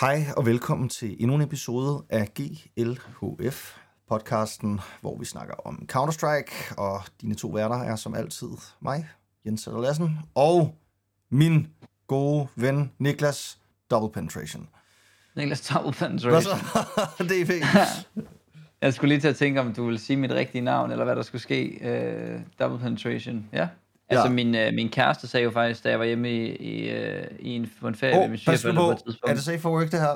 Hej og velkommen til endnu en episode af GLHF, podcasten, hvor vi snakker om Counter-Strike, og dine to værter er som altid mig, Jens Sætter Lassen, og min gode ven Niklas Double Penetration. Niklas Double Hvad Penetration. så? DP. Jeg skulle lige til at tænke, om du ville sige mit rigtige navn, eller hvad der skulle ske. Uh, double Penetration, ja. Altså Ja. min, uh, min kæreste sagde jo faktisk, da jeg var hjemme i, i, uh, i en, på en ferie Åh, med oh, min svigerforældre på et tidspunkt. Er det safe for work, det her?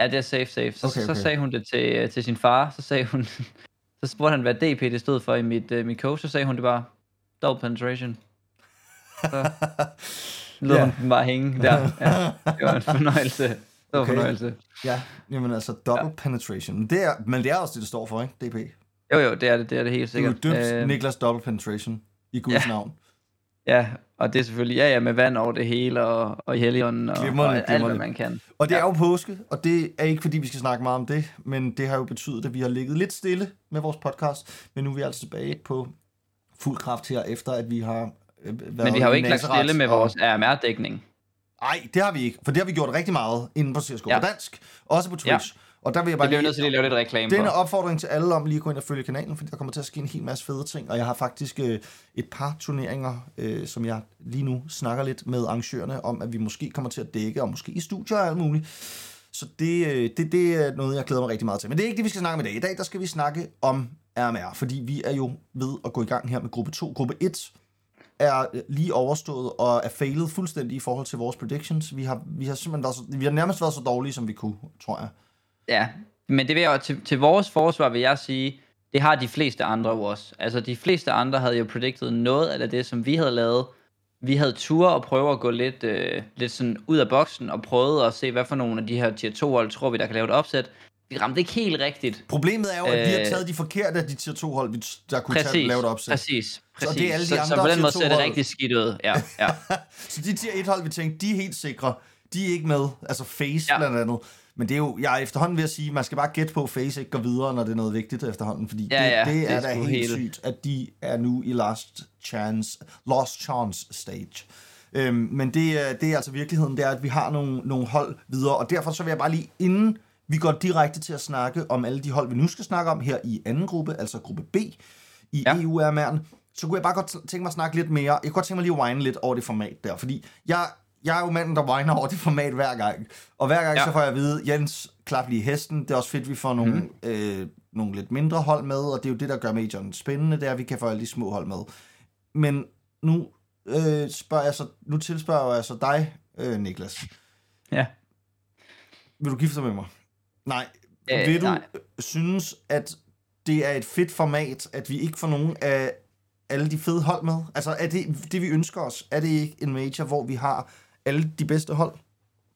Ja, det er safe, safe. Så, Okay, okay, så sagde hun det til, øh, til sin far, så sagde hun, så spurgte han, hvad DP det stod for i mit, uh, mit coach, så sagde hun det bare, double penetration. Så lod Ja. hun den bare hænge der. Ja, det var en fornøjelse. Det var Okay. fornøjelse. Ja, jamen altså double ja. penetration. Det er, men det er også det, det står for, ikke? DP. Jo, jo, det er det, det er det helt Du er sikkert. døbt Øhm, Niklas double penetration i Guds ja. navn. Ja, og det er selvfølgelig, ja, ja, med vand over det hele, og, og helligånden, og, Glimrende, og alt, glimrende. hvad man kan. Og det Ja. er jo påske, og det er ikke fordi, vi skal snakke meget om det, men det har jo betydet, at vi har ligget lidt stille med vores podcast, men nu er vi altså tilbage på fuld kraft her, efter at vi har øh, været Men vi har jo ikke lagt stille med og- vores AMR-dækning. Nej, det har vi ikke, for det har vi gjort rigtig meget inden på CSGO. Ja. på dansk, også på Twitch. Ja. Og der vil jeg Det bare bliver vi nødt til lige at lave lidt reklame det er en for. opfordring til alle om lige at gå ind og følge kanalen, fordi der kommer til at ske en hel masse fede ting, og jeg har faktisk øh, et par turneringer, øh, som jeg lige nu snakker lidt med arrangørerne om, at vi måske kommer til at dække, og måske i studier og alt muligt. Så det, øh, det, det er noget, jeg glæder mig rigtig meget til. Men det er ikke det, vi skal snakke om i dag. I dag der skal vi snakke om RMR, fordi vi er jo ved at gå i gang her med gruppe 2. Gruppe 1 er øh, lige overstået og er failet fuldstændig i forhold til vores predictions. Vi har, vi har simpelthen været så, vi har nærmest været så dårlige, som vi kunne, tror jeg. Ja, men det vil jeg, til, til vores forsvar vil jeg sige, det har de fleste andre jo også. Altså de fleste andre havde jo predicted noget af det, som vi havde lavet. Vi havde tur og prøve at gå lidt, øh, lidt sådan ud af boksen og prøvede at se, hvad for nogle af de her tier 2 hold tror vi, der kan lave et opsæt. Vi ramte ikke helt rigtigt. Problemet er jo, at vi har Øh, taget de forkerte af de tier 2 hold, der kunne tage Præcis, lave et opsæt. præcis, præcis. Så det er alle de så, så andre på den måde ser det rigtig skidt ud. Ja, ja. Så de tier 1 hold, vi tænkte, de er helt sikre. De er ikke med. Altså Face. Ja. blandt andet. Men det er jo, jeg er efterhånden ved at sige, man skal bare gætte på, at Face ikke går videre, når det er noget vigtigt efterhånden. Fordi Ja, det, ja, det, det er er da helt sygt, at de er nu i last chance, lost chance stage. Øhm, men det, er- det er altså virkeligheden, det er, at vi har nogle, nogle hold videre, og derfor så vil jeg bare lige, inden vi går direkte til at snakke om alle de hold, vi nu skal snakke om her i anden gruppe, altså gruppe B i ja. Ja. EU-RMR'en, så kunne jeg bare godt tænke mig at snakke lidt mere. Jeg kunne godt tænke mig lige at whine lidt over det format der, fordi jeg, jeg er jo manden, der whiner over det format hver gang. Og hver gang ja. Så får jeg at vide, Jens, klap lige hesten. Det er også fedt, vi får nogle, mm. øh, nogle lidt mindre hold med, og det er jo det, der gør majoren spændende, det er, at vi kan få alle de små hold med. Men nu, øh, spørger jeg så, nu tilspørger jeg så dig, øh, Niklas. ja. Vil du gifte dig med mig? Nej. Øh, Vil du nej. synes, at det er et fedt format, at vi ikke får nogen af alle de fede hold med? Altså, er det det, vi ønsker os? Er det ikke en major, hvor vi har alle de bedste hold?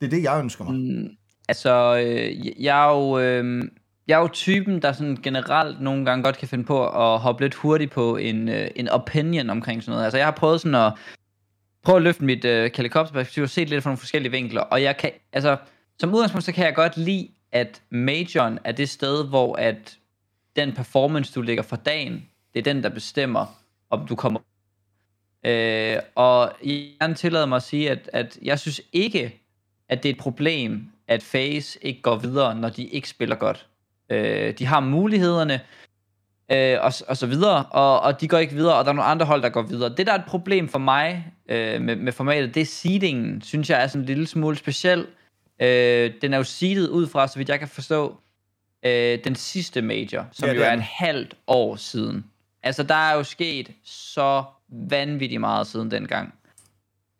Det er det, jeg ønsker mig. Mm, altså, øh, jeg er jo... Øh, jeg er jo typen, der sådan generelt nogle gange godt kan finde på at hoppe lidt hurtigt på en, øh, en opinion omkring sådan noget. Altså, jeg har prøvet sådan at prøve at løfte mit øh, helikopterperspektiv og se lidt fra nogle forskellige vinkler. Og jeg kan, altså, som udgangspunkt, så kan jeg godt lide, at majoren er det sted, hvor at den performance, du lægger for dagen, det er den, der bestemmer, om du kommer Øh, og jeg gerne tillade mig at sige, at, at jeg synes ikke, at det er et problem, at FaZe ikke går videre, når de ikke spiller godt. Øh, de har mulighederne, øh, og, og så videre, og, og de går ikke videre, og der er nogle andre hold, der går videre. Det, der er et problem for mig øh, med, med formatet, det er seedingen, synes jeg er sådan en lille smule speciel. Øh, den er jo seedet ud fra, så vidt jeg kan forstå, øh, den sidste major, som Ja, jo er et halvt år siden. Altså, der er jo sket så vanvittigt meget siden dengang.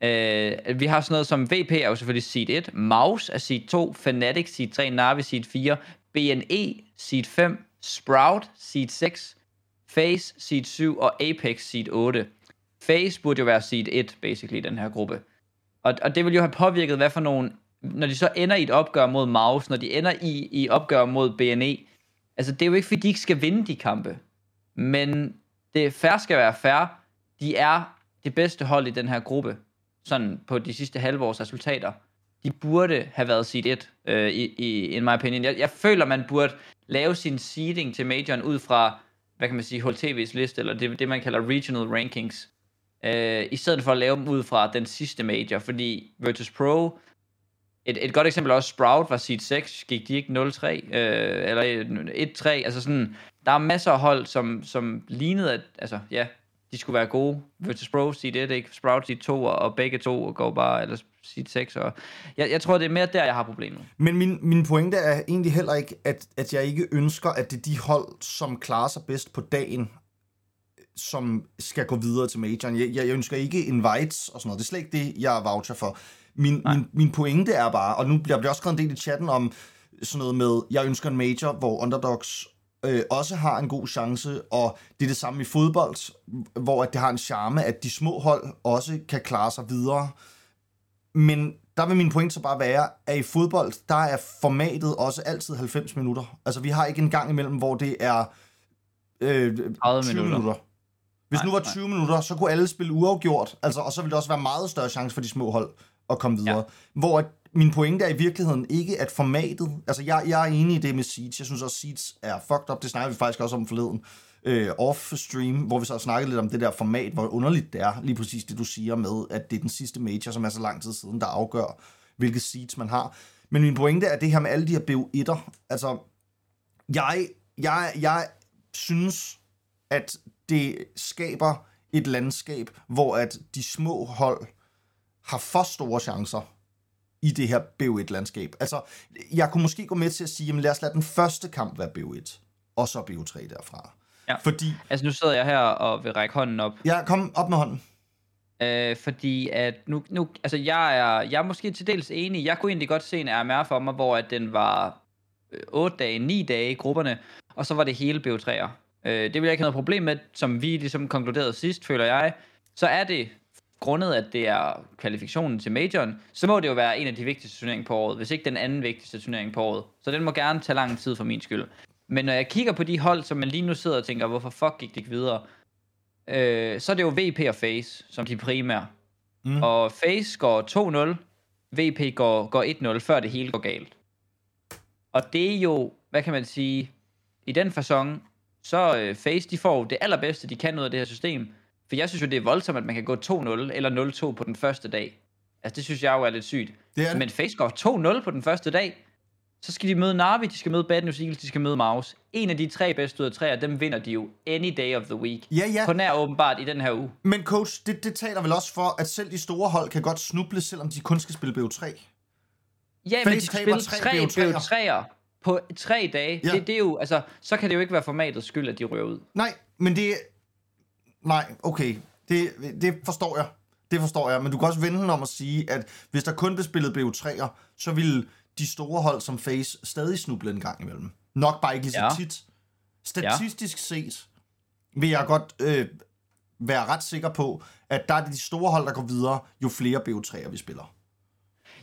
Øh, vi har sådan noget som VP er jo selvfølgelig seed 1, Mouse er seed 2, Fnatic seed 3, Navi seed 4, BNE seed 5, Sprout seed 6, Face seed 7 og Apex seed 8. Face burde jo være seed 1, basically, i den her gruppe. Og, og det vil jo have påvirket, hvad for nogle... Når de så ender i et opgør mod Mouse, når de ender i, i opgør mod BNE, altså det er jo ikke, fordi de ikke skal vinde de kampe. Men det færre skal være færre. De er det bedste hold i den her gruppe. Sådan på de sidste halvårs resultater. De burde have været seed 1, øh, i, i, in my opinion. Jeg, jeg føler, man burde lave sin seeding til majoren ud fra, hvad kan man sige, HLTV's liste, eller det, det man kalder regional rankings. Øh, I stedet for at lave dem ud fra den sidste major, fordi Virtus Pro et, et godt eksempel er også Sprout var seed 6, gik de ikke 0-3, øh, eller 1-3, altså sådan, der er masser af hold, som, som lignede, at, altså ja, de skulle være gode. Virtus Pro seed 1, ikke? Sprout seed 2, og begge to går bare, eller seed 6, og jeg, jeg tror, det er mere der, jeg har problemet. Men min, min pointe er egentlig heller ikke, at, at jeg ikke ønsker, at det er de hold, som klarer sig bedst på dagen, som skal gå videre til majoren. Jeg, jeg, jeg ønsker ikke invites og sådan noget. Det er slet ikke det, jeg er voucher for. Min, min, min pointe er bare, og nu bliver der også skrevet en del i chatten om sådan noget med, jeg ønsker en major, hvor underdogs øh, også har en god chance, og det er det samme i fodbold, hvor at det har en charme, at de små hold også kan klare sig videre. Men der vil min point så bare være, at i fodbold, der er formatet også altid 90 minutter. Altså, vi har ikke en gang imellem, hvor det er øh, 20 minutter. minutter. Hvis nej, nu var 20 nej. minutter, så kunne alle spille uafgjort, altså, og så ville det også være meget større chance for de små hold at komme videre. Ja. Hvor min pointe er i virkeligheden ikke, at formatet... Altså, jeg, jeg er enig i det med Seeds. Jeg synes også, Seeds er fucked up. Det snakker vi faktisk også om forleden. Øh, off-stream, hvor vi så har snakket lidt om det der format, hvor underligt det er. Lige præcis det, du siger med, at det er den sidste major, som er så lang tid siden, der afgør, hvilke seeds man har. Men min pointe er det her med alle de her BO1'er. Altså, jeg, jeg, jeg synes, at det skaber et landskab, hvor at de små hold har for store chancer i det her BO1-landskab. Altså, jeg kunne måske gå med til at sige, jamen lad os lade den første kamp være BO1, og så BO3 derfra. Ja. Fordi... Altså, nu sidder jeg her og vil række hånden op. Ja, kom op med hånden. Øh, fordi at nu, nu, altså jeg er, jeg er måske til dels enig. Jeg kunne egentlig godt se en RMR for mig, hvor at den var 8 øh, dage, 9 dage i grupperne, og så var det hele BO3'er. Øh, det vil jeg ikke have noget problem med, som vi ligesom konkluderede sidst, føler jeg. Så er det grundet, at det er kvalifikationen til majoren, så må det jo være en af de vigtigste turneringer på året, hvis ikke den anden vigtigste turnering på året. Så den må gerne tage lang tid for min skyld. Men når jeg kigger på de hold, som man lige nu sidder og tænker, hvorfor fuck gik det ikke videre, øh, så er det jo VP og Face, som de primære. Mm. Og Face går 2-0, VP går, går 1-0, før det hele går galt. Og det er jo, hvad kan man sige, i den fasong, så øh, Face, de får det allerbedste, de kan ud af det her system, for jeg synes jo, det er voldsomt, at man kan gå 2-0 eller 0-2 på den første dag. Altså, det synes jeg jo er lidt sygt. Det er det. Men Face går 2-0 på den første dag. Så skal de møde Navi, de skal møde Bad News Eagles, de skal møde Maus. En af de tre bedste ud af tre, dem vinder de jo any day of the week. Ja, ja. På nær åbenbart i den her uge. Men coach, det, det taler vel også for, at selv de store hold kan godt snuble, selvom de kun skal spille BO3? Ja, Face men de skal spille tre BO3'er på tre dage. Ja. Det, det er jo, altså, så kan det jo ikke være formatets skyld, at de rører ud. Nej, men det, Nej, okay. Det, det forstår jeg. Det forstår jeg. Men du kan også vende den om at sige, at hvis der kun blev spillet BO3'er, så ville de store hold som Face stadig snuble en gang imellem. Nok bare ikke lige så ja. tit. Statistisk ja. set vil jeg godt øh, være ret sikker på, at der er de store hold, der går videre, jo flere BO3'er vi spiller.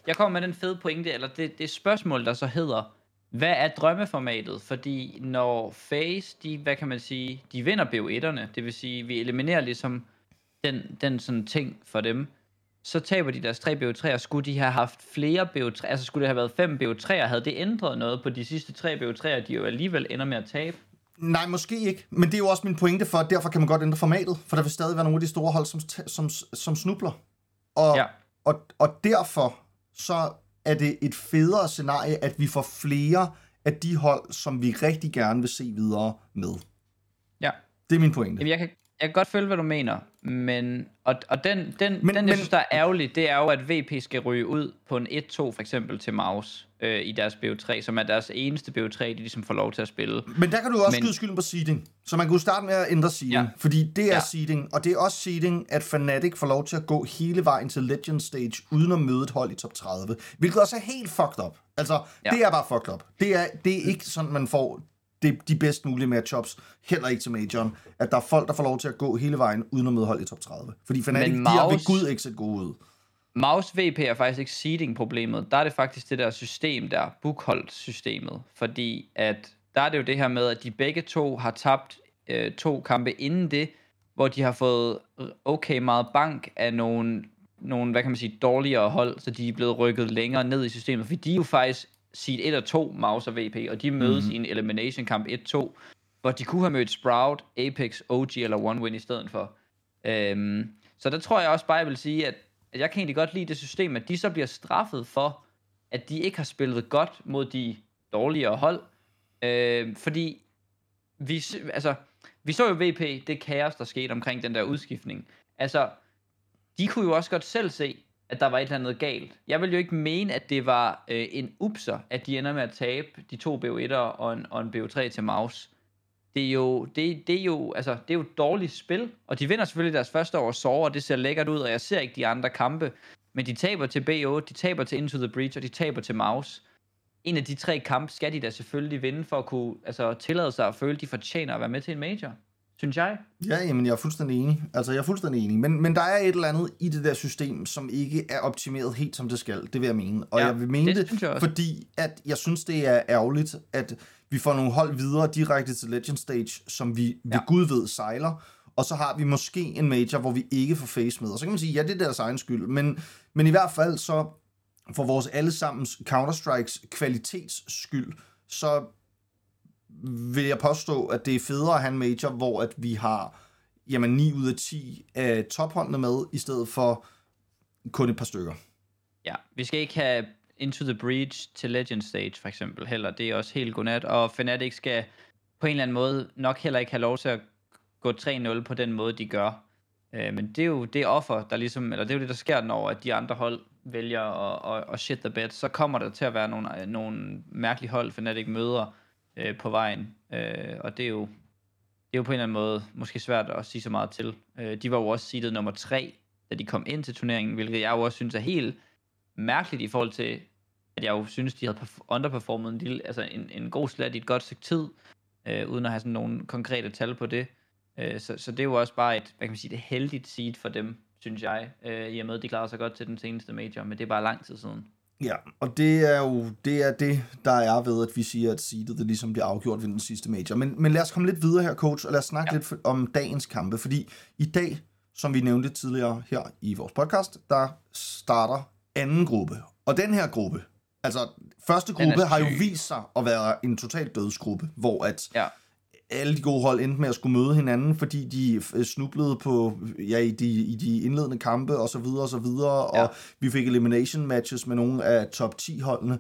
Jeg kommer med den fede pointe, eller det, det spørgsmål, der så hedder, hvad er drømmeformatet? Fordi når Face, de, hvad kan man sige, de vinder BO1'erne, det vil sige, vi eliminerer ligesom den, den sådan ting for dem, så taber de deres tre BO3'er. Skulle de have haft flere BO3, altså skulle det have været fem BO3'er, havde det ændret noget på de sidste tre BO3'er, de jo alligevel ender med at tabe? Nej, måske ikke. Men det er jo også min pointe for, at derfor kan man godt ændre formatet, for der vil stadig være nogle af de store hold, som, som, som snubler. Og, ja. og, og derfor så er det et federe scenarie, at vi får flere af de hold, som vi rigtig gerne vil se videre med. Ja. Det er min pointe. Jamen, jeg kan, jeg kan godt følge, hvad du mener, men, og, og den, den, men, den jeg men, synes, der er ærgerlig, det er jo, at VP skal ryge ud på en 1-2 for eksempel til Maus øh, i deres BO3, som er deres eneste BO3, de ligesom får lov til at spille. Men der kan du også men, skyde skylden på seeding. Så man kunne starte med at ændre seeding, ja. fordi det er ja. seeding, og det er også seeding, at Fnatic får lov til at gå hele vejen til Legend Stage, uden at møde et hold i top 30, hvilket også er helt fucked up. Altså, ja. det er bare fucked up. Det er, det er ikke sådan, man får det, de bedst mulige matchups, heller ikke til Majoren, at der er folk, der får lov til at gå hele vejen, uden at møde hold i top 30. Fordi Fnatic, Men de er ved Gud ikke så gode ud. Maus VP er faktisk ikke seeding-problemet. Der er det faktisk det der system der, Bukholdt-systemet. Fordi at der er det jo det her med, at de begge to har tabt øh, to kampe inden det, hvor de har fået okay meget bank af nogle, nogle, hvad kan man sige, dårligere hold, så de er blevet rykket længere ned i systemet. For de er jo faktisk seed 1 og 2, Maus og VP, og de mødes mm-hmm. i en elimination kamp 1-2, hvor de kunne have mødt Sprout, Apex, OG eller One Win i stedet for. Øhm, så der tror jeg også bare, jeg vil sige, at, at jeg kan egentlig godt lide det system, at de så bliver straffet for, at de ikke har spillet godt mod de dårligere hold. Øh, fordi vi, altså, vi så jo VP, det kaos, der skete omkring den der udskiftning. Altså, de kunne jo også godt selv se, at der var et eller andet galt. Jeg vil jo ikke mene, at det var øh, en upser, at de ender med at tabe de to BO1'ere og en, og en BO3 til Maus. Det er, jo, det, det, er jo, altså, det er jo et dårligt spil, og de vinder selvfølgelig deres første år sove, og det ser lækkert ud, og jeg ser ikke de andre kampe, men de taber til BO, de taber til Into the Breach, og de taber til Maus. En af de tre kampe skal de da selvfølgelig vinde, for at kunne altså, tillade sig at føle, at de fortjener at være med til en major synes jeg. Ja, jamen, jeg er fuldstændig enig. Altså, jeg er fuldstændig enig. Men, men der er et eller andet i det der system, som ikke er optimeret helt, som det skal. Det vil jeg mene. Og ja, jeg vil mene det, det fordi at jeg synes, det er ærgerligt, at vi får nogle hold videre direkte til Legend Stage, som vi ja. ved Gud ved sejler. Og så har vi måske en major, hvor vi ikke får face med. Og så kan man sige, ja, det er deres egen skyld. Men, men i hvert fald så for vores allesammens Counter-Strikes kvalitets skyld, så vil jeg påstå, at det er federe at have en major, hvor at vi har jamen, 9 ud af 10 af topholdene med, i stedet for kun et par stykker. Ja, vi skal ikke have Into the Breach til Legend Stage for eksempel heller. Det er også helt godnat, og Fnatic skal på en eller anden måde nok heller ikke have lov til at gå 3-0 på den måde, de gør. Øh, men det er jo det offer, der ligesom, eller det er jo det, der sker, når at de andre hold vælger at, at, at shit the bed, så kommer der til at være nogle, øh, nogle mærkelige hold, Fnatic møder, øh, på vejen. Øh, og det er, jo, det er jo på en eller anden måde måske svært at sige så meget til. Øh, de var jo også seedet nummer tre, da de kom ind til turneringen, hvilket jeg jo også synes er helt mærkeligt i forhold til, at jeg jo synes, de havde underperformet en, lille, altså en, en god slat i et godt stykke tid, øh, uden at have sådan nogle konkrete tal på det. Øh, så, så det er jo også bare et, hvad kan man sige, det heldigt seed for dem, synes jeg, øh, i og med, at de klarede sig godt til den seneste major, men det er bare lang tid siden. Ja, og det er jo det, er det der er ved, at vi siger, at seedet det ligesom bliver afgjort ved den sidste major. Men, men lad os komme lidt videre her, coach, og lad os snakke ja. lidt om dagens kampe, fordi i dag, som vi nævnte tidligere her i vores podcast, der starter anden gruppe. Og den her gruppe, altså første gruppe har jo vist sig at være en total dødsgruppe, hvor at ja alle de gode hold endte med at skulle møde hinanden, fordi de øh, snublede på ja, i, de, i de indledende kampe og så videre og så videre, ja. og vi fik elimination matches med nogle af top 10 holdene.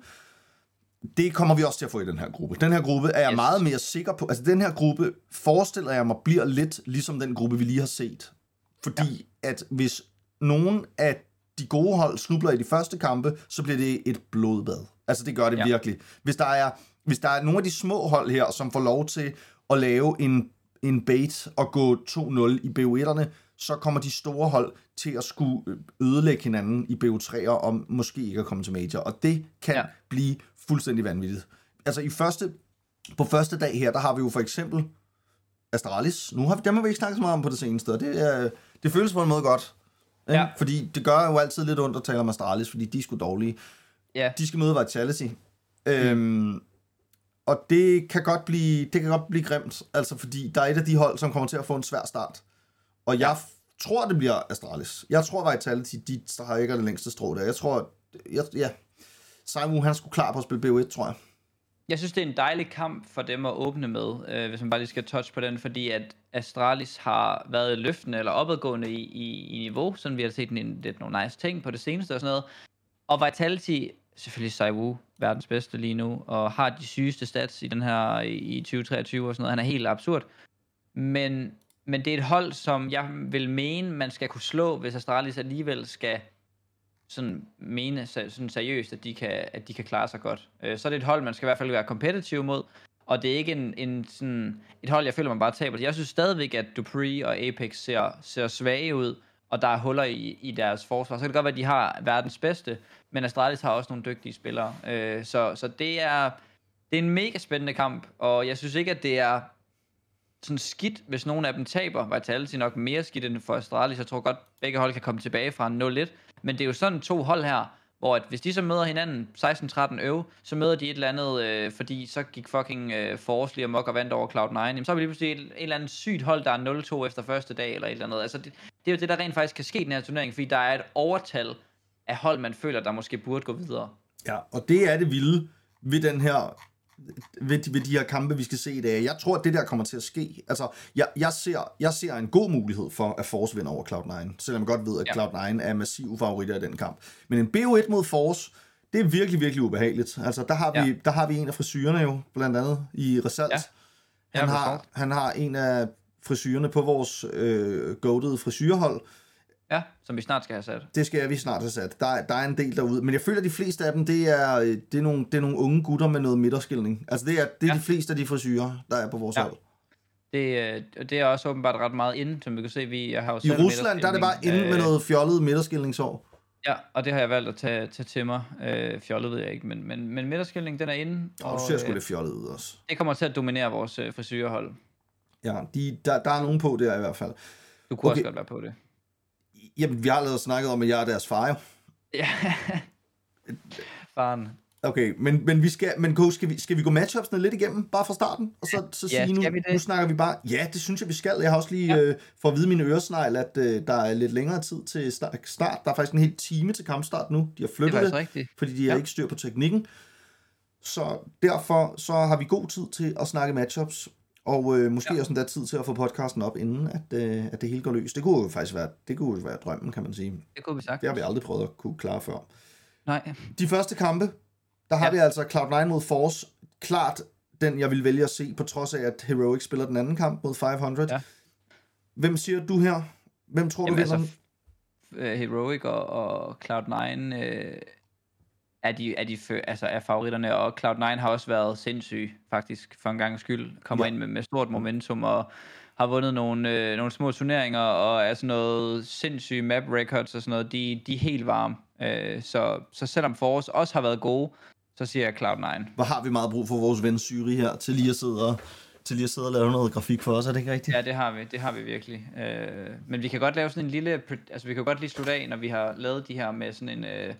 Det kommer vi også til at få i den her gruppe. Den her gruppe er jeg yes. meget mere sikker på. Altså den her gruppe forestiller jeg mig bliver lidt ligesom den gruppe, vi lige har set. Fordi ja. at hvis nogen af de gode hold snubler i de første kampe, så bliver det et blodbad. Altså det gør det ja. virkelig. Hvis der er hvis der er nogle af de små hold her, som får lov til at lave en, en bait og gå 2-0 i BO1'erne, så kommer de store hold til at skulle ødelægge hinanden i BO3'er, og måske ikke at komme til major. Og det kan ja. blive fuldstændig vanvittigt. Altså i første, på første dag her, der har vi jo for eksempel Astralis. Nu har vi, dem har vi ikke snakket så meget om på det seneste, og det, er, det føles på en måde godt. Ja. Fordi det gør jo altid lidt ondt at tale om Astralis, fordi de er sgu dårlige. Ja. De skal møde Vitality. Mm. Øhm, og det kan godt blive, det kan godt blive grimt, altså fordi der er et af de hold, som kommer til at få en svær start. Og jeg ja. tror, det bliver Astralis. Jeg tror, Vitality, de har ikke det længste strå der. Jeg tror, jeg, ja, Simon, han skulle klar på at spille BO1, tror jeg. Jeg synes, det er en dejlig kamp for dem at åbne med, øh, hvis man bare lige skal touch på den, fordi at Astralis har været løftende eller opadgående i, i, i niveau, sådan vi har set en, lidt nogle nice ting på det seneste og sådan noget. Og Vitality selvfølgelig Saiwu, verdens bedste lige nu, og har de sygeste stats i den her i 2023 og sådan noget. Han er helt absurd. Men, men det er et hold, som jeg vil mene, man skal kunne slå, hvis Astralis alligevel skal sådan mene sådan seriøst, at de, kan, at de kan klare sig godt. Øh, så er det et hold, man skal i hvert fald være kompetitiv mod, og det er ikke en, en sådan, et hold, jeg føler, man bare taber. Jeg synes stadigvæk, at Dupree og Apex ser, ser svage ud, og der er huller i, i deres forsvar. Så kan det godt være, at de har verdens bedste, men Astralis har også nogle dygtige spillere. Øh, så, så det er, det er en mega spændende kamp, og jeg synes ikke, at det er sådan skidt, hvis nogen af dem taber. Vitality nok mere skidt end for Astralis. Jeg tror godt, begge hold kan komme tilbage fra 0-1. Men det er jo sådan to hold her, hvor at hvis de så møder hinanden 16-13 øv, så møder de et eller andet, øh, fordi så gik fucking øh, Force lige amok og vandt over Cloud9. Jamen, så er vi lige pludselig et, et eller andet sygt hold, der er 0-2 efter første dag, eller et eller andet. Altså, det, det er jo det, der rent faktisk kan ske i den her turnering, fordi der er et overtal af hold, man føler, der måske burde gå videre. Ja, og det er det vilde ved den her ved, ved de her kampe, vi skal se i dag. Jeg tror, at det der kommer til at ske. Altså, jeg, jeg, ser, jeg ser en god mulighed for, at Force vinder over Cloud9, selvom jeg godt ved, at ja. Cloud9 er massiv favoritter i den kamp. Men en BO1 mod Force, det er virkelig, virkelig ubehageligt. Altså, der har vi, Ja. der har vi en af frisyrerne jo, blandt andet i Resalt. Ja. Han, har, han har en af frisyrerne på vores øh, goated frisyrhold. Ja, som vi snart skal have sat. Det skal vi snart have sat. Der, er- der er en del derude. Men jeg føler, at de fleste af dem, det er, øh, det er, nogle, det er nogle unge gutter med noget midterskilning. Altså, det er, det er Ja. de fleste af de frisyrer, der er på vores Ja. hold. Det, øh, og det er også åbenbart ret meget inde, som vi kan se. Vi har jo I Rusland, der er det bare inde med noget fjollet midterskilningsår. Ja, og det har jeg valgt at tage, tage til mig. Øh, fjollet ved jeg ikke, men, men, men midterskilning, den er inde. Og du ser sgu øh, lidt fjollet ud også. det kommer til at dominere vores øh. Ja, de, der, der er nogen på der i hvert fald. Du kunne okay. også godt være på det. Jamen, vi har allerede snakket om, at jeg er deres far jo. Ja. Faren. Okay, men, men, vi skal, men Ko, skal, vi, skal vi gå matchupsene lidt igennem, bare fra starten? Og så, så Ja, sige, nu, vi det? nu snakker vi bare, ja, det synes jeg, vi skal. Jeg har også lige, ja. Ja. øh, for at vide mine øresnegl, at øh, der er lidt længere tid til start, start. Der er faktisk en hel time til kampstart nu. De har Det er flyttet det, rigtigt. fordi de har Ja. ikke styr på teknikken. Så derfor så har vi god tid til at snakke matchups, og øh, måske ja. Også endda tid til at få podcasten op, inden at, øh, at det hele går løs. Det kunne jo faktisk være, det kunne jo være drømmen, kan man sige. Det kunne vi sagt. Det har vi aldrig prøvet at kunne klare før. Nej. De første kampe, der har ja. Vi altså Cloud9 mod Force. Klart den, jeg vil vælge at se, på trods af, at Heroic spiller den anden kamp mod 500. Ja. Hvem siger du her? Hvem tror Jamen, du vinder? altså, f- øh, Heroic og, og Cloud9 øh, er, de, er, de altså er favoritterne, og Cloud9 har også været sindssyg, faktisk, for en gang skyld. Kommer Ja. ind med, med stort momentum, og har vundet nogle, øh, nogle små turneringer, og er sådan noget sindssyge map records og sådan noget. De, de er helt varme. Øh, så, så selvom Force også har været gode, så siger jeg Cloud9. Hvor har vi meget brug for vores ven Syri her, til lige at sidde og, til lige at sidde og lave noget grafik for os, er det ikke rigtigt? Ja, det har vi, det har vi virkelig. Øh, men vi kan godt lave sådan en lille, altså vi kan godt lige slutte af, når vi har lavet de her med sådan en, øh,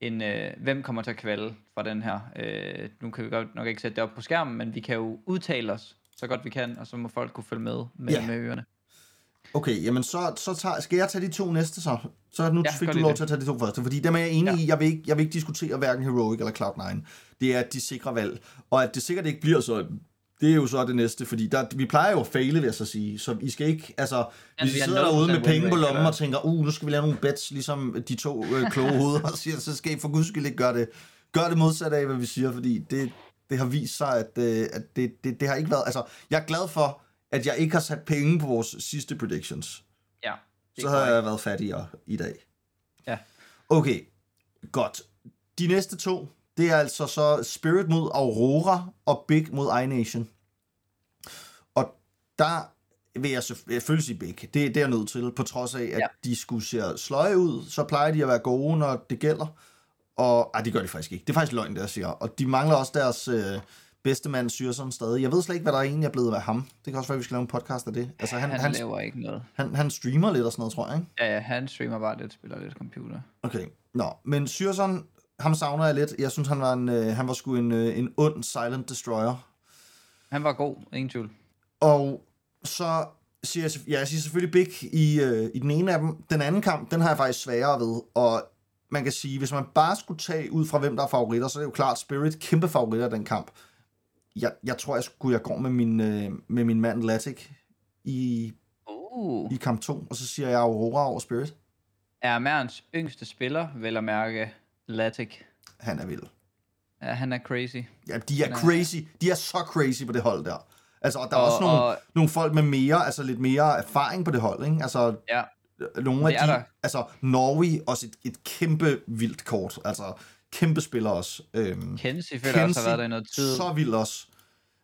en øh, hvem kommer til at kvalde fra den her. Øh, nu kan vi godt nok ikke sætte det op på skærmen, men vi kan jo udtale os så godt vi kan, og så må folk kunne følge med med, Ja. med ørerne. Okay, jamen så, så tager, skal jeg tage de to næste så? Så nu Ja, fik du lov det. til at tage de to første, fordi dem er jeg enig Ja. i. Jeg vil, ikke, jeg vil ikke diskutere hverken Heroic eller Cloud9. Det er de sikre valg. Og at det sikkert ikke bliver sådan, det er jo så det næste, fordi der, vi plejer jo at faile, vil jeg så sige. Så I skal ikke, altså, Ja, hvis I sidder derude med 0% penge på lommen og tænker, uh, nu skal vi lave nogle bets, ligesom de to øh, kloge hoveder og siger, så skal I for guds skyld ikke gøre det. Gør det modsatte af, hvad vi siger, fordi det, det har vist sig, at, øh, at det, det, det har ikke været, altså, jeg er glad for, at jeg ikke har sat penge på vores sidste predictions Ja, så har jeg været fattigere i dag. Ja. Okay, godt. De næste to, det er altså så Spirit mod Aurora og Big mod iNation. Og der vil jeg selvfølgelig sige Big. Det, det er jeg nødt til, på trods af, at ja. De skulle se sløje ud, så plejer de at være gode, når det gælder. Og ej, det gør de faktisk ikke. Det er faktisk løgn, det jeg siger. Og de mangler også deres øh, bedste mand, Syrson, stadig. Jeg ved slet ikke, hvad der egentlig er blevet af ham. Det kan også være, at vi skal lave en podcast af det. Altså, han, Han, han, han laver ikke noget. han, han streamer lidt og sådan noget, tror jeg, ikke? Ja, ja, han streamer bare lidt, spiller lidt computer. Okay, nå, men Syrson, ham savner jeg lidt. Jeg synes, han var, en, øh, han var sgu en, øh, en ond Silent Destroyer. Han var god, ingen tvivl. Og så siger jeg, ja, jeg siger selvfølgelig Big i, øh, i den ene af dem. Den anden kamp, den har jeg faktisk sværere ved. Og man kan sige, hvis man bare skulle tage ud fra, hvem der er favoritter, så er det jo klart Spirit kæmpe favoritter i den kamp. Jeg, jeg tror, jeg skulle jeg går med min, øh, med min mand Latik i, Uh. i kamp 2, og så siger jeg Aurora over Spirit. Er Mærens yngste spiller, vel at mærke, Latik. Han er vild. Ja, han er crazy. Ja, de er Nej. crazy. De er så crazy på det hold der. Altså, og der er Og- også nogle, og- nogle folk med mere, altså lidt mere erfaring på det hold, ikke? Altså, Ja, nogle af er de, der. altså, Norway, også et, et kæmpe vildt kort, altså, kæmpe spiller også. Øhm, Kenzie føler også har været der i noget tid. så vild også.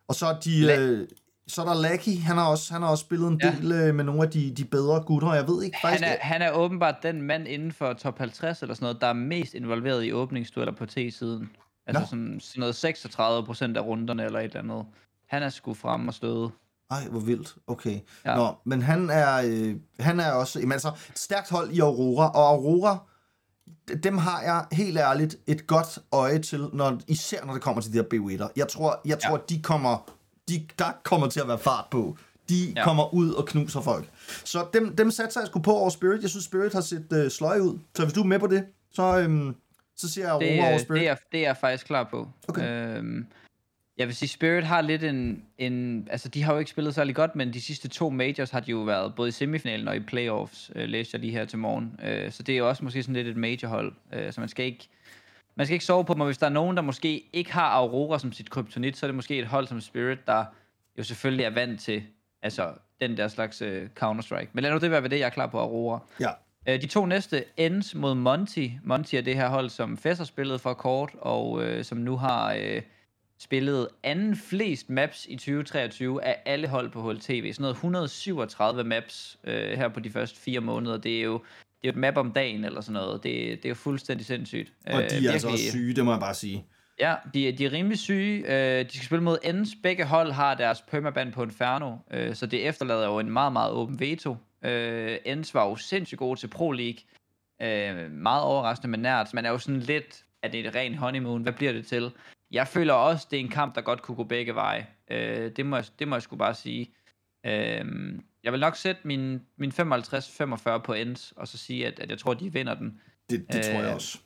Og så er de, La- øh, så er der Lucky, han har også, han har også spillet en Ja. del øh, med nogle af de, de bedre gutter, jeg ved ikke faktisk, Han er, han er åbenbart den mand inden for top 50 eller sådan noget, der er mest involveret i åbningsdueller på T-siden. Altså Nå. sådan, sådan noget 36 procent af runderne eller et eller andet. Han er sgu frem og støde. Ej, hvor vildt. Okay. Ja. Nå, men han er, øh, han er også... Jamen altså, et stærkt hold i Aurora, og Aurora, dem har jeg helt ærligt et godt øje til, når, især når det kommer til de her B1'er. Jeg tror, jeg tror Ja. de kommer... De, der kommer til at være fart på. De ja. Kommer ud og knuser folk. Så dem, dem satser jeg sgu på over Spirit. Jeg synes, Spirit har set øh, sløj ud. Så hvis du er med på det, så, øhm, så siger jeg Det, over Spirit. det, er, det er jeg faktisk klar på. Okay. Øhm, jeg vil sige, Spirit har lidt en, en... Altså, de har jo ikke spillet særlig godt, men de sidste to majors har de jo været både i semifinalen og i playoffs, øh, læste jeg lige her til morgen. Øh, så det er jo også måske sådan lidt et majorhold. Øh, så man skal ikke... man skal ikke sove på dem, og hvis der er nogen, der måske ikke har Aurora som sit kryptonit, så er det måske et hold som Spirit, der jo selvfølgelig er vant til altså den der slags uh, Counter-Strike. Men lad nu det være ved det, jeg er klar på Aurora. Ja. Uh, de to næste ends mod Monty. Monty er det her hold, som Fesser spillede for kort, og uh, som nu har uh, spillet anden flest maps i 2023 af alle hold på HLTV. Sådan noget 137 maps uh, her på de første fire måneder. Det er jo det er et map om dagen eller sådan noget. Det, det er jo fuldstændig sindssygt. Og de er uh, altså også syge, det må jeg bare sige. Ja, de, de er rimelig syge. Uh, de skal spille mod ends. Begge hold har deres permaban på Inferno, uh, så det efterlader jo en meget, meget åben veto. Uh, ends var jo sindssygt gode til Pro League. Uh, meget overraskende med nært. Man er jo sådan lidt, at det er et rent honeymoon. Hvad bliver det til? Jeg føler også, det er en kamp, der godt kunne gå begge veje. Uh, det, må jeg, det må jeg sgu bare sige. Uh, jeg vil nok sætte min, min 55-45 på ends, og så sige, at, at jeg tror, de vinder den. Det, det tror jeg også.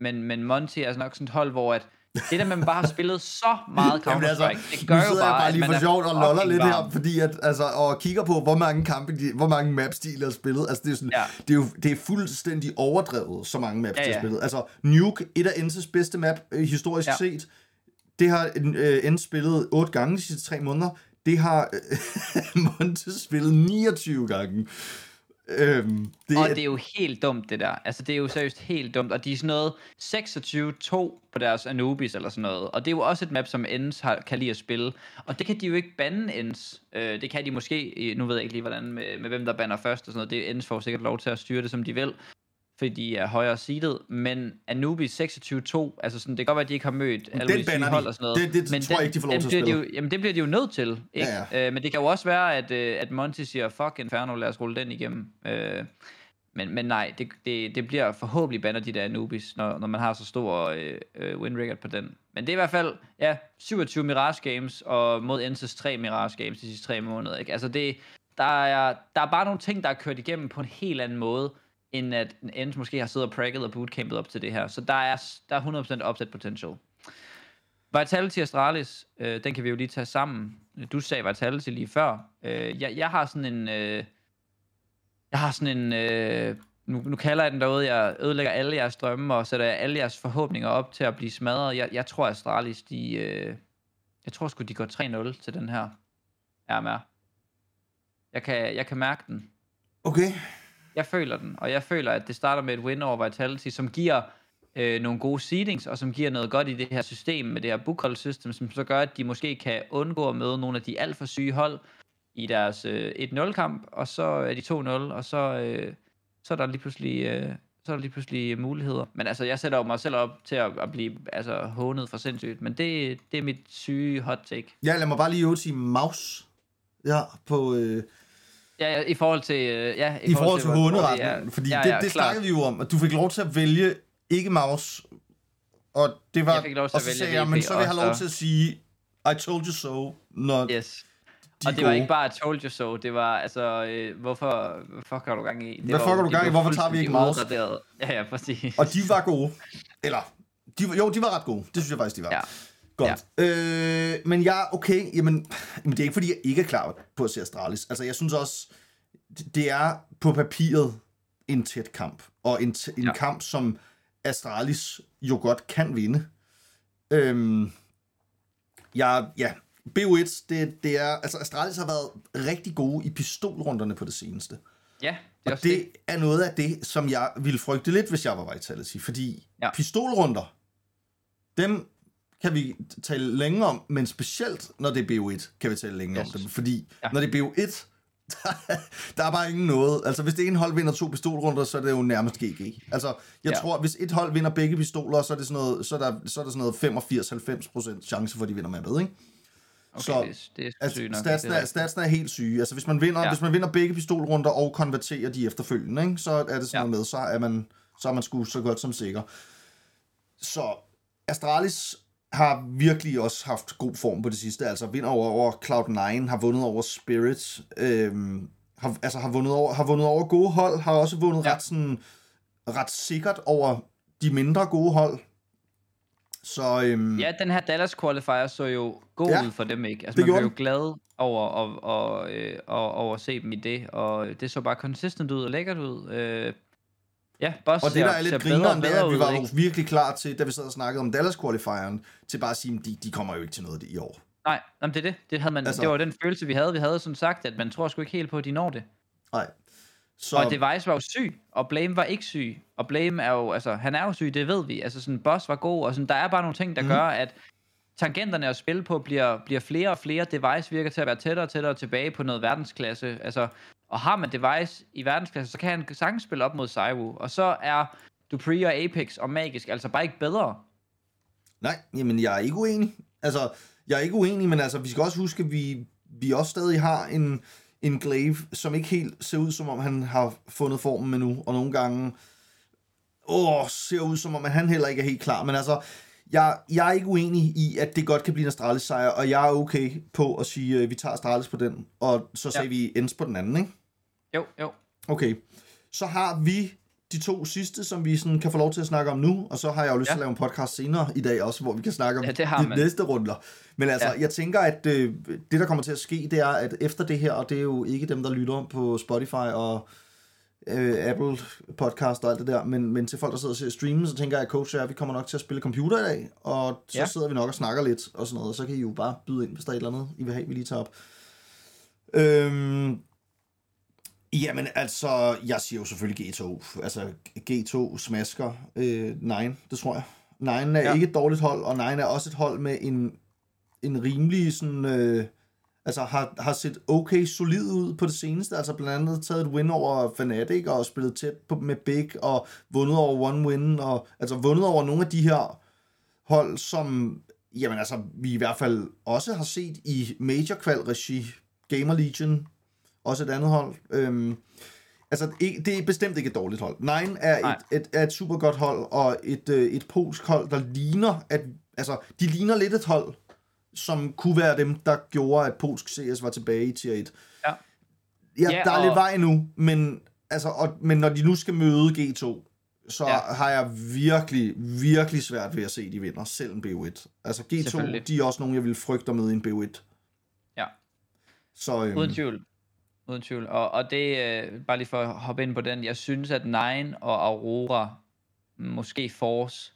Men, men Monty er nok sådan et hold, hvor at det der, man bare har spillet så meget Counter-Strike, altså, det gør jo bare, bare lige for sjovt og loller lidt her, fordi at, altså, og kigger på, hvor mange kampe, de, hvor mange maps de har spillet. Altså, det er, sådan, ja. det er jo det er fuldstændig overdrevet, så mange maps, ja, ja. de har spillet. Altså, Nuke, et af Enses bedste map, øh, historisk ja. set, det har øh, Ends spillet otte gange de sidste tre måneder. Det har Montes spillet 29 gange. Øhm, det og er... det er jo helt dumt, det der. Altså, det er jo seriøst helt dumt. Og de er sådan noget 26-2 på deres Anubis eller sådan noget. Og det er jo også et map, som Ends har, kan lide at spille. Og det kan de jo ikke bande Ends. Øh, det kan de måske, nu ved jeg ikke lige, hvordan med, med hvem der bander først og sådan noget. Det Ends får sikkert lov til at styre det, som de vil fordi de er højere seedet, men Anubis 26-2, altså sådan, det kan godt være, at de ikke har mødt Always den hold og sådan noget. Det, det, men tror den, jeg ikke, de får lov til at spille. De jo, jamen, det bliver de jo nødt til, ikke? Ja, ja. Øh, men det kan jo også være, at, øh, at Monty siger, fuck Inferno, lad os rulle den igennem. Øh, men, men nej, det, det, det bliver forhåbentlig banner de der Anubis, når, når man har så stor øh, øh, win record på den. Men det er i hvert fald, ja, 27 Mirage Games, og mod Ensis 3 Mirage Games de sidste tre måneder, ikke? Altså det, der er, der er bare nogle ting, der er kørt igennem på en helt anden måde, end at Ends måske har siddet og pragget og bootcampet op til det her. Så der er, der er 100% opsat potential. Vitality Astralis, øh, den kan vi jo lige tage sammen. Du sagde Vitality lige før. Øh, jeg, jeg har sådan en... Øh, jeg har sådan en... Øh, nu, nu kalder jeg den derude, jeg ødelægger alle jeres drømme og sætter alle jeres forhåbninger op til at blive smadret. Jeg, jeg tror, Astralis, de... Øh, jeg tror sgu, de går 3-0 til den her RMR. Jeg kan, jeg kan mærke den. Okay. Jeg føler den, og jeg føler, at det starter med et win over Vitality, som giver øh, nogle gode seedings, og som giver noget godt i det her system, med det her bookhold system, som så gør, at de måske kan undgå at møde nogle af de alt for syge hold i deres øh, 1-0-kamp, og så er de 2-0, og så, øh, så er der lige pludselig... Øh, så er der lige pludselig muligheder. Men altså, jeg sætter jo mig selv op til at, at blive altså, hånet for sindssygt. Men det, det er mit syge hot take. Ja, lad mig bare lige øve til Maus. Ja, på, øh, Ja, ja, i forhold til... Øh, ja, i, I forhold, til, til hunderetten. Ja, fordi ja, ja, det, det snakkede vi jo om, at du fik lov til at vælge ikke mouse. Og det var... Jeg fik lov til og så at vælge sagde men så vil jeg have lov til at sige, I told you so, når yes. De og det gode. var ikke bare I told you so, det var altså, øh, hvorfor, hvorfor har du gang i? Det hvad fuck har du gang i? Hvorfor tager vi ikke mouse? Ja, ja, præcis. Og de var gode. Eller, de, jo, de var ret gode. Det synes jeg faktisk, de var. Ja. Godt. Ja. Øh, men ja, okay, jamen, jamen, det er ikke fordi, jeg ikke er klar på at se Astralis. Altså, jeg synes også, det er på papiret en tæt kamp. Og en, en ja. kamp, som Astralis jo godt kan vinde. Øhm, ja, ja, BO1, det, det er, altså Astralis har været rigtig gode i pistolrunderne på det seneste. Ja, det er og det, det er noget af det, som jeg ville frygte lidt, hvis jeg var Vitality, fordi ja. pistolrunder, dem kan vi tale længe om, men specielt når det er BO1, kan vi tale længe yes. om dem, fordi ja. når det er BO1, der, der er bare ingen noget. Altså, hvis det ene hold vinder to pistolrunder, så er det jo nærmest GG. Altså, jeg ja. tror, hvis et hold vinder begge pistoler, så er det sådan noget, så er der, så er der sådan noget 85-90% chance for, at de vinder med, ikke? Okay, så det, det er altså, nok, statsen, er, statsen er helt syge. Altså, hvis man vinder, ja. hvis man vinder begge pistolrunder og konverterer de efterfølgende, ikke, så er det sådan ja. noget med, så er man, så er man sgu så godt som sikker. Så Astralis har virkelig også haft god form på det sidste. Altså vinder over, over Cloud9, har vundet over Spirit, øhm, har, altså har vundet, over, har vundet over gode hold, har også vundet ja. ret, sådan, ret sikkert over de mindre gode hold. Så, øhm, ja, den her Dallas qualifier så jo god ja, ud for dem, ikke? Altså, man blev jo glad over at, og, øh, og, over at se dem i det, og det så bare consistent ud og lækkert ud. Øh, Ja, Boss Og det, der er lidt grineren, det er, at vi var jo virkelig klar til, da vi sad og snakkede om Dallas qualifieren, til bare at sige, at de, de kommer jo ikke til noget i år. Nej, jamen, det er det. Det, havde man, Altså- det var den følelse, vi havde. Vi havde sådan sagt, at man tror sgu ikke helt på, at de når det. Nej. Så, Og Device var jo syg, og Blame var ikke syg. Og Blame er jo, altså, han er jo syg, det ved vi. Altså, sådan, Boss var god, og sådan, der er bare nogle ting, der mm. gør, at tangenterne at spille på bliver, bliver flere og flere. Device virker til at være tættere og tættere tilbage på noget verdensklasse. Altså, og har man Device i verdensklasse, så kan han sagtens spille op mod Saiwu. Og så er Dupree og Apex og Magisk altså bare ikke bedre. Nej, jamen jeg er ikke uenig. Altså, jeg er ikke uenig, men altså, vi skal også huske, at vi, vi også stadig har en, en Glaive, som ikke helt ser ud, som om han har fundet formen endnu, og nogle gange åh, ser ud, som om at han heller ikke er helt klar. Men altså, jeg, jeg er ikke uenig i, at det godt kan blive en Astralis sejr, og jeg er okay på at sige, at vi tager Astralis på den, og så sagde Ja. vi Ens på den anden, ikke? Jo, jo. Okay, så har vi de to sidste, som vi sådan kan få lov til at snakke om nu, og så har jeg jo lyst Ja. til at lave en podcast senere i dag også, hvor vi kan snakke om Ja, det de man. næste runder. Men altså. Ja. jeg tænker, at øh, det, der kommer til at ske, det er, at efter det her, og det er jo ikke dem, der lytter på Spotify og øh, Apple podcast og alt det der, men, men til folk, der sidder og ser streamen, så tænker jeg, at coach er, vi kommer nok til at spille computer i dag, og så ja. Sidder vi nok og snakker lidt og sådan noget, og så kan I jo bare byde ind, hvis der er et eller andet, I vil have, vi lige tager op. Øhm, Jamen altså, jeg siger jo selvfølgelig G2. Altså, G2 smasker øh, Nine, det tror jeg. Nine er. Ja. ikke et dårligt hold, og Nine er også et hold med en, en rimelig sådan... Øh, altså har, har set okay solid ud på det seneste. Altså blandt andet taget et win over Fnatic og spillet tæt på, med Big og vundet over One Win. Og, altså vundet over nogle af de her hold, som jamen altså, vi i hvert fald også har set i Major Qual regi Gamer Legion, også et andet hold. Øhm, altså, ikke- det er bestemt ikke et dårligt hold. Nine er Nej. et, et, er et super godt hold, og et, øh, et polsk hold, der ligner, at, altså, de ligner lidt et hold, som kunne være dem, der gjorde, at polsk CS var tilbage i tier 1. Ja. Ja, Ja, der er og- lidt vej endnu, men, altså, og, men når de nu skal møde G2, så ja. Har jeg virkelig, virkelig svært ved at se, at de vinder, selv en BO1. Altså G2, Selvfølgelig. de er også nogle, jeg vil frygte i en BO1. Ja. Så, øhm, Uden tvivl. Uden tvivl. Og, og det, øh, bare lige for at hoppe ind på den, jeg synes, at Nine og Aurora, måske Force,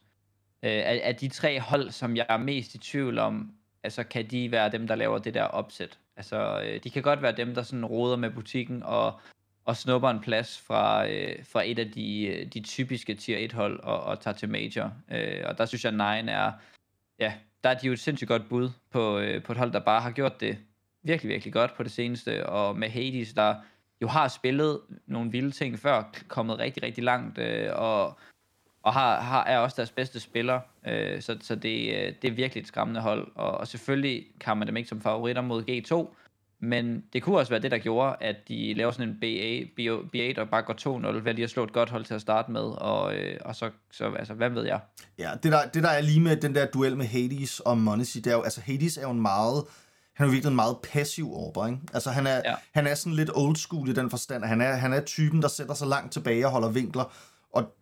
øh, er, er de tre hold, som jeg er mest i tvivl om, altså kan de være dem, der laver det der opsæt. Altså, øh, de kan godt være dem, der sådan roder med butikken og, og snupper en plads fra, øh, fra et af de, øh, de typiske tier 1-hold og, og tager til major. Øh, og der synes jeg, Nine er, ja, der er de jo et sindssygt godt bud på, øh, på et hold, der bare har gjort det virkelig, virkelig godt på det seneste, og med Hades, der jo har spillet nogle vilde ting før, kommet rigtig, rigtig langt, øh, og, og har, har, er også deres bedste spiller, øh, så, så det, øh, det er virkelig et skræmmende hold, og, og selvfølgelig kan man dem ikke som favoritter mod G2, men det kunne også være det, der gjorde, at de laver sådan en BA, B8 og bare går 2-0, ved lige at slå et godt hold til at starte med, og, øh, og så, så, altså, hvad ved jeg? Ja, det der, det der er lige med den der duel med Hades og Monesi, det er jo, altså Hades er jo en meget, han er jo virkelig en meget passiv orber, ikke? Altså han er, ja. Han er sådan lidt old school i den forstand, han er, han er typen, der sætter sig langt tilbage og holder vinkler, og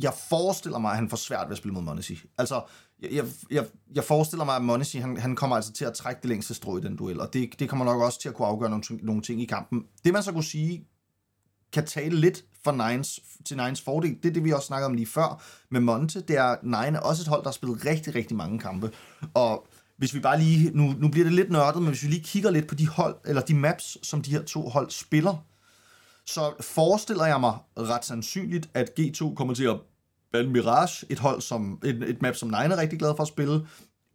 jeg forestiller mig, at han får svært ved at spille mod Monesi. Altså, jeg, jeg, jeg, jeg forestiller mig, at Monesi, han, han kommer altså til at trække det længste strå i den duel, og det, det kommer nok også til at kunne afgøre nogle, nogle ting i kampen. Det man så kunne sige, kan tale lidt for Nines, til Nines fordel. Det er det, vi også snakkede om lige før med Monte. Det er, Nine er også et hold, der har spillet rigtig, rigtig mange kampe. Og hvis vi bare lige, nu, nu bliver det lidt nørdet, men hvis vi lige kigger lidt på de hold, eller de maps, som de her to hold spiller, så forestiller jeg mig ret sandsynligt, at G2 kommer til at bande Mirage, et hold som, et, et map, som Nine er rigtig glad for at spille.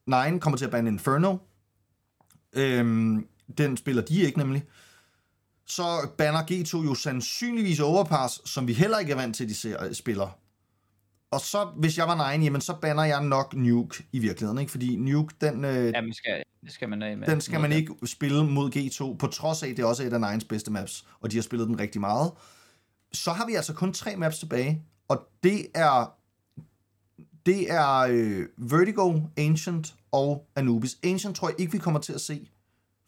Nine kommer til at bande Inferno. Øhm, den spiller de ikke nemlig så banner G2 jo sandsynligvis Overpass, som vi heller ikke er vant til, at de ser, spiller. Og så, hvis jeg var Nine, jamen så banner jeg nok Nuke i virkeligheden, ikke? Fordi Nuke, den, øh, Jamen, skal, det skal man med. den skal man ikke spille mod G2, på trods af, at det også er et af Nines bedste maps, og de har spillet den rigtig meget. Så har vi altså kun tre maps tilbage, og det er det er øh, Vertigo, Ancient og Anubis. Ancient tror jeg ikke, vi kommer til at se,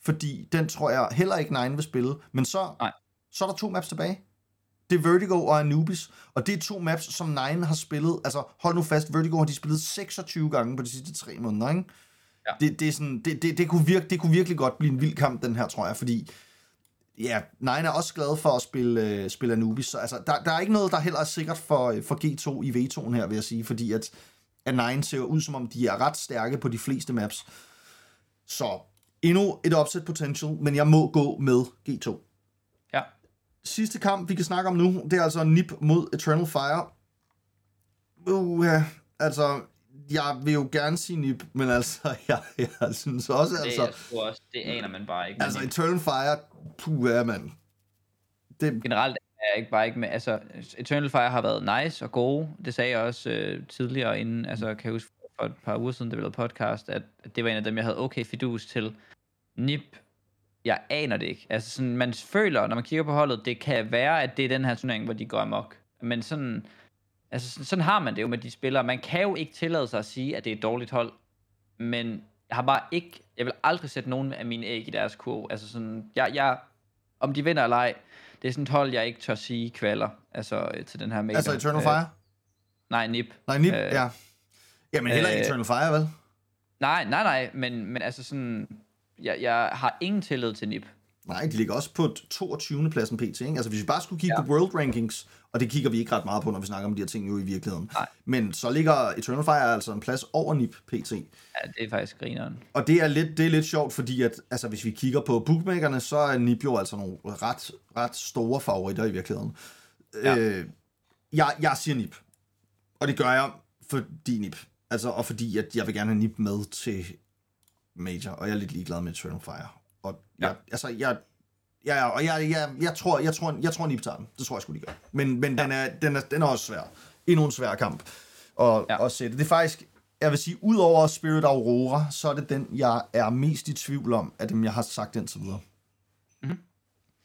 fordi den tror jeg heller ikke Nine vil spille. Men så, Nej. så er der to maps tilbage. Det er Vertigo og Anubis, og det er to maps, som Nine har spillet. Altså, hold nu fast, Vertigo har de spillet 26 gange på de sidste tre måneder, ikke? Ja. Det, det, er sådan, det, det, det, kunne virke, det kunne virkelig godt blive en vild kamp, den her, tror jeg, fordi ja, Nine er også glad for at spille, øh, spille Anubis, så altså, der, der er ikke noget, der heller er sikkert for, for G2 i V2'en her, vil jeg sige, fordi at, at Nine ser ud, som om de er ret stærke på de fleste maps. Så endnu et upset potential, men jeg må gå med G2. Sidste kamp, vi kan snakke om nu, det er altså Nip mod Eternal Fire. Uh, ja, altså, jeg vil jo gerne sige Nip, men altså, jeg, jeg synes også, Det, altså, jeg tror også, det aner man bare ikke. altså Eternal Fire, puh, ja, mand. Det, generelt er jeg ikke bare ikke med, altså Eternal Fire har været nice og gode, det sagde jeg også øh, tidligere inden, altså kan jeg huske for et par uger siden, det blev podcast, at det var en af dem, jeg havde okay fidus til. Nip, jeg aner det ikke. Altså sådan, man føler, når man kigger på holdet, det kan være, at det er den her turnering, hvor de går amok. Men sådan, altså sådan, sådan har man det jo med de spillere. Man kan jo ikke tillade sig at sige, at det er et dårligt hold, men jeg har bare ikke, jeg vil aldrig sætte nogen af mine æg i deres kurv. Altså sådan, jeg, jeg, om de vinder eller ej, det er sådan et hold, jeg ikke tør sige kvalder, altså øh, til den her major. altså Eternal Øh, Fire? nej, Nip. Nej, Nip, øh, ja. Jamen heller ikke øh, Eternal Fire, vel? Nej, nej, nej, men, men altså sådan, jeg, jeg har ingen tillid til Nip. Nej, de ligger også på 22. pladsen pt. Ikke? Altså hvis vi bare skulle kigge Ja. på World Rankings, og det kigger vi ikke ret meget på, når vi snakker om de her ting jo i virkeligheden. Nej. Men så ligger Eternal Fire altså en plads over NIP pt. Ja, det er faktisk grineren. Og det er lidt, det er lidt sjovt, fordi at, altså, hvis vi kigger på bookmakerne, så er NIP jo altså nogle ret, ret store favoritter i virkeligheden. Ja. Øh, jeg, jeg siger NIP. Og det gør jeg, fordi NIP. Altså, og fordi at jeg vil gerne have NIP med til Major, og jeg er lidt ligeglad med Eternal Fire. Og Ja. jeg, altså, jeg, ja, og jeg, jeg, jeg, tror, jeg, tror, jeg tror, NIP tager den. Det tror jeg sgu, de gør. Men, men ja. den, er, den, er, den er også svær. Endnu en svær kamp at, Ja. at sætte. Det er faktisk, jeg vil sige, ud over Spirit Aurora, så er det den, jeg er mest i tvivl om, af dem, jeg har sagt indtil videre.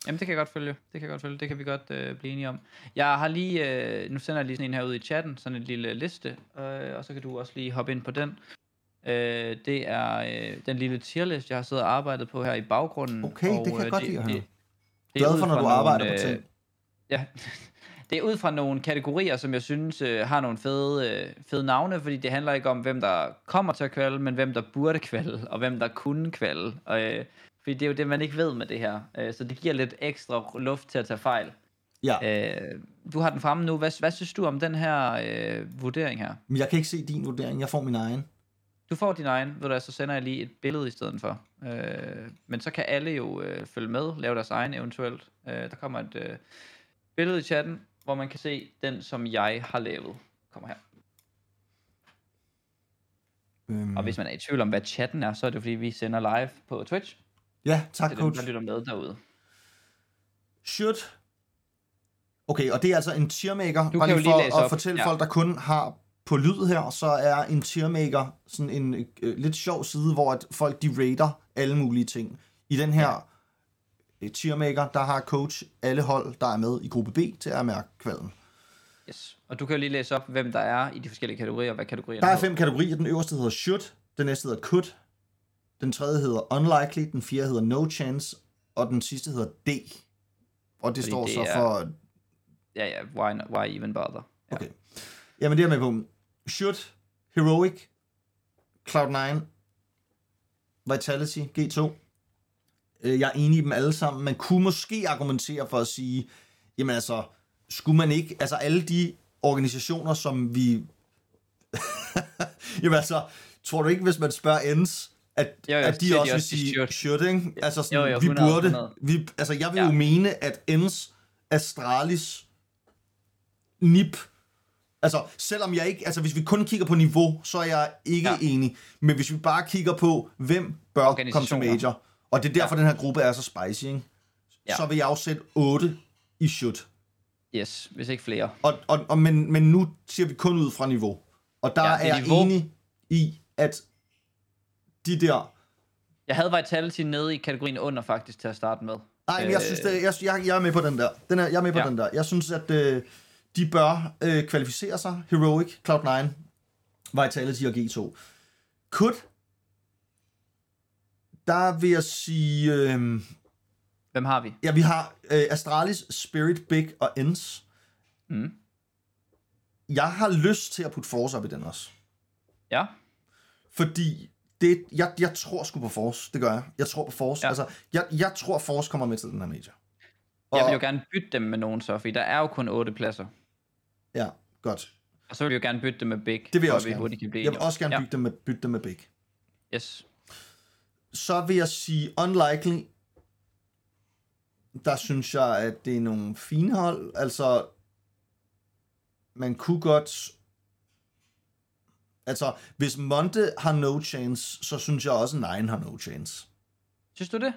Jamen, det kan jeg godt følge. Det kan jeg godt følge. Det kan vi godt øh, blive enige om. Jeg har lige, øh, nu sender jeg lige sådan en her ud i chatten, sådan en lille liste, øh, og så kan du også lige hoppe ind på den. Øh, det er øh, den lille tierlist, jeg har siddet og arbejdet på her i baggrunden. Okay, det og, kan jeg øh, godt lide at høre. det er Glad for, når du nogle, arbejder på øh, ting. Ja, det er ud fra nogle kategorier, som jeg synes øh, har nogle fede, øh, fede navne, fordi det handler ikke om, hvem der kommer til at kvalde, men hvem der burde kvalde, og hvem der kunne kvalde. Og, øh, fordi det er jo det, man ikke ved med det her. Øh, så det giver lidt ekstra luft til at tage fejl. Ja, Øh, du har den fremme nu. Hvad, hvad synes du om den her øh, vurdering her? men jeg kan ikke se din vurdering. Jeg får min egen. Du får din egen, ved du så sender jeg lige et billede i stedet for. Øh, men så kan alle jo øh, følge med, lave deres egen eventuelt. Øh, der kommer et øh, billede i chatten, hvor man kan se den, som jeg har lavet. Kommer her. Øhm, Og hvis man er i tvivl om, hvad chatten er, så er det fordi, vi sender live på Twitch. ja, tak, Til dem, coach. der lytter med derude. Should. Okay, og det er altså en tiermaker. Bare lige lige for at op. fortælle Ja. folk, der kun har på lyd her, så er en tiermaker sådan en øh, lidt sjov side, hvor at folk de rater alle mulige ting. I den her ja. tiermaker, der har coach alle hold, der er med i gruppe B til at mærke kvalden. Yes. Og du kan jo lige læse op, hvem der er i de forskellige kategorier, hvad kategorierne Der er fem kategorier. Den øverste hedder should, den næste hedder could, den tredje hedder unlikely, den fjerde hedder no chance, og den sidste hedder D. Og det Fordi står det så er- for Ja, ja, why, not, why even bother? Ja. Okay. Jamen det er med på. Should, Heroic, Cloud9, Vitality, G2. Øh, Jeg er enig i dem alle sammen. Man kunne måske argumentere for at sige, jamen altså, skulle man ikke, altså alle de organisationer, som vi... jamen altså, tror du ikke, hvis man spørger ENS, at, Jo, jo, at de også vil sige should, ikke? Altså sådan, Jo, jo, vi 100, burde, 100. vi, altså jeg vil Ja. jo mene, at ENS, Astralis, NIP, Altså, selvom jeg ikke, altså hvis vi kun kigger på niveau, så er jeg ikke Ja. enig. Men hvis vi bare kigger på, hvem bør komme til major, og det er derfor, ja. den her gruppe er så spicy, ikke? Ja. Så vil jeg afsætte 8 i shoot. Yes, hvis ikke flere. Og, og, og, men, men nu ser vi kun ud fra niveau. Og der Ja, er er jeg niveau. enig i, at de der... Jeg havde Vitality nede i kategorien under faktisk til at starte med. Nej, men jeg synes, det, jeg, jeg, jeg er med på den der. den er, jeg er med på ja. den der. Jeg synes, at øh, de bør øh, kvalificere sig. Heroic, Cloud9, Vitality og G2. Could, der vil jeg sige... Øh, Hvem har vi? ja, vi har øh, Astralis, Spirit, Big og Ends. Mm. Jeg har lyst til at putte Force op i den også. Ja, Fordi det, jeg, jeg tror sgu på Force, det gør jeg. Jeg tror på Force. Ja. Altså, jeg, jeg tror Force kommer med til den her major. Og, Jeg vil jo gerne bytte dem med nogen så, fordi der er jo kun otte pladser. Ja, godt. Og så vil jeg jo gerne bytte dem med Big, Det vil jeg også vi gerne. hurtigt kan blive Jeg vil også gerne ja. bytte, dem med, bytte dem med Big. Yes. Så vil jeg sige unlikely. Der synes jeg, at det er nogle fine hold. Altså, man kunne godt... Altså, hvis Monte har no chance, så synes jeg også, at Nine har no chance. Synes du det?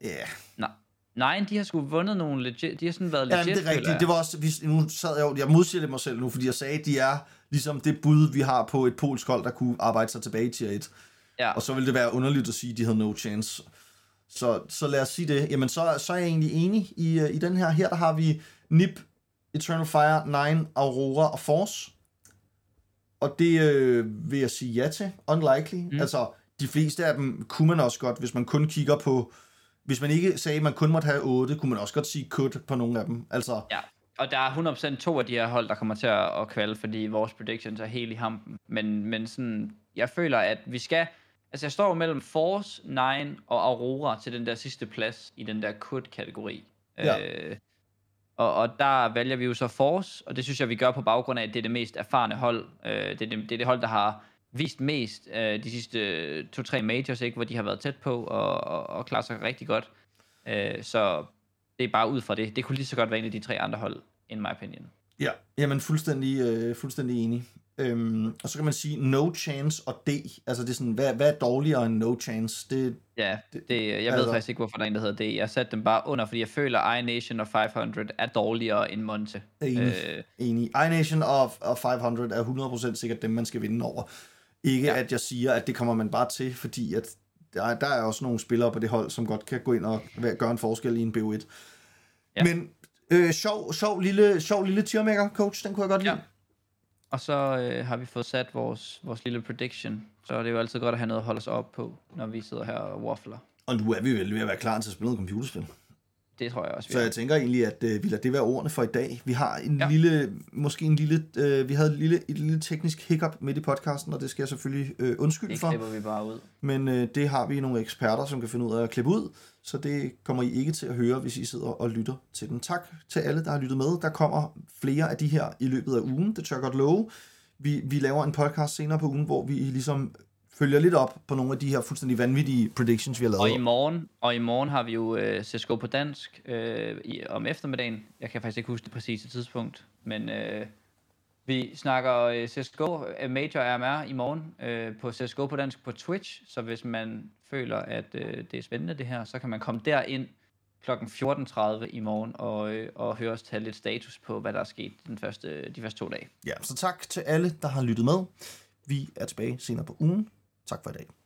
Ja, yeah. Nej. Nej, de har sgu vundet nogle legit, de har sådan været ja legit, det er rigtigt. Det var også, vi, nu sad jeg jo, jeg modsiger det mig selv nu, fordi jeg sagde, at de er ligesom det bud, vi har på et polsk hold, der kunne arbejde sig tilbage tier 1. Ja. Og så ville det være underligt at sige, at de havde no chance. Så, så lad os sige det. Jamen, så, så er jeg egentlig enig i, øh, i den her. Her der har vi Nip, Eternal Fire, Nine, Aurora og Force. Og det øh, vil jeg sige ja til. Unlikely. Mm. Altså, de fleste af dem kunne man også godt, hvis man kun kigger på... Hvis man ikke sagde, at man kun måtte have 8, kunne man også godt sige could på nogle af dem. Altså, Ja, og der er 100% to af de her hold, der kommer til at, at kvalde, fordi vores predictions er helt i hampen. Men, men sådan, jeg føler, at vi skal... Altså, jeg står mellem Force, Nine og Aurora til den der sidste plads i den der could-kategori. Ja. Øh, og, og der vælger vi jo så Force, og det synes jeg, vi gør på baggrund af, at det er det mest erfarne hold. Øh, det, er det, det er det hold, der har vist mest øh, de sidste to-tre majors, ikke, hvor de har været tæt på og, og, og klarer sig rigtig godt. Øh, så det er bare ud fra det. Det kunne lige så godt være en af de tre andre hold, in my opinion. Ja, jamen fuldstændig, øh, fuldstændig enig. Øhm, og så kan man sige no chance og D. Altså det er sådan, hvad, hvad er dårligere end no chance? Det, Ja, det, jeg ved altså- faktisk ikke, hvorfor der er en, der hedder det. Jeg satte dem bare under, fordi jeg føler, at iNation og 500 er dårligere end Monte. Enig. Øh, enig. iNation og, og 500 er 100% sikkert dem, man skal vinde over. Ikke ja. At jeg siger, at det kommer man bare til, fordi at der, er- der er også nogle spillere på det hold, som godt kan gå ind og gøre en forskel i en BO1. Ja. Men øh, sjov, sjov lille, sjov lille tiermaker, coach, den kunne jeg godt lide. Ja. og så øh, har vi fået sat vores, vores lille prediction. Så er det jo altid godt at have noget at holde os op på, når vi sidder her og waffler. Og nu er vi vel ved at være klar til at spille noget computerspil. Det tror jeg også, vi Så jeg tænker egentlig, at øh, vi lader det være ordene for i dag. Vi har en ja. Lille, måske en lille, øh, vi havde et lille, et lille teknisk hiccup midt i podcasten, og det skal jeg selvfølgelig øh, undskylde Det for. vi bare ud. Men øh, det har vi nogle eksperter, som kan finde ud af at klippe ud, så det kommer I ikke til at høre, hvis I sidder og lytter til den. Tak til alle, der har lyttet med. Der kommer flere af de her i løbet af ugen, det tør jeg godt love. Vi, vi laver en podcast senere på ugen, hvor vi ligesom følger lidt op på nogle af de her fuldstændig vanvittige predictions, vi har lavet. Og i morgen, og i morgen har vi jo øh, CSGO på dansk øh, i, om eftermiddagen. Jeg kan faktisk ikke huske det præcise tidspunkt, men øh, vi snakker øh, CSGO øh, Major RMR i morgen øh, på CSGO på dansk på Twitch, så hvis man føler, at øh, det er spændende det her, så kan man komme derind kl. 14.30 i morgen og, øh, og høre os tage lidt status på, hvad der er sket den første, de første to dage. Ja, så tak til alle, der har lyttet med. Vi er tilbage senere på ugen. Tak for i dag.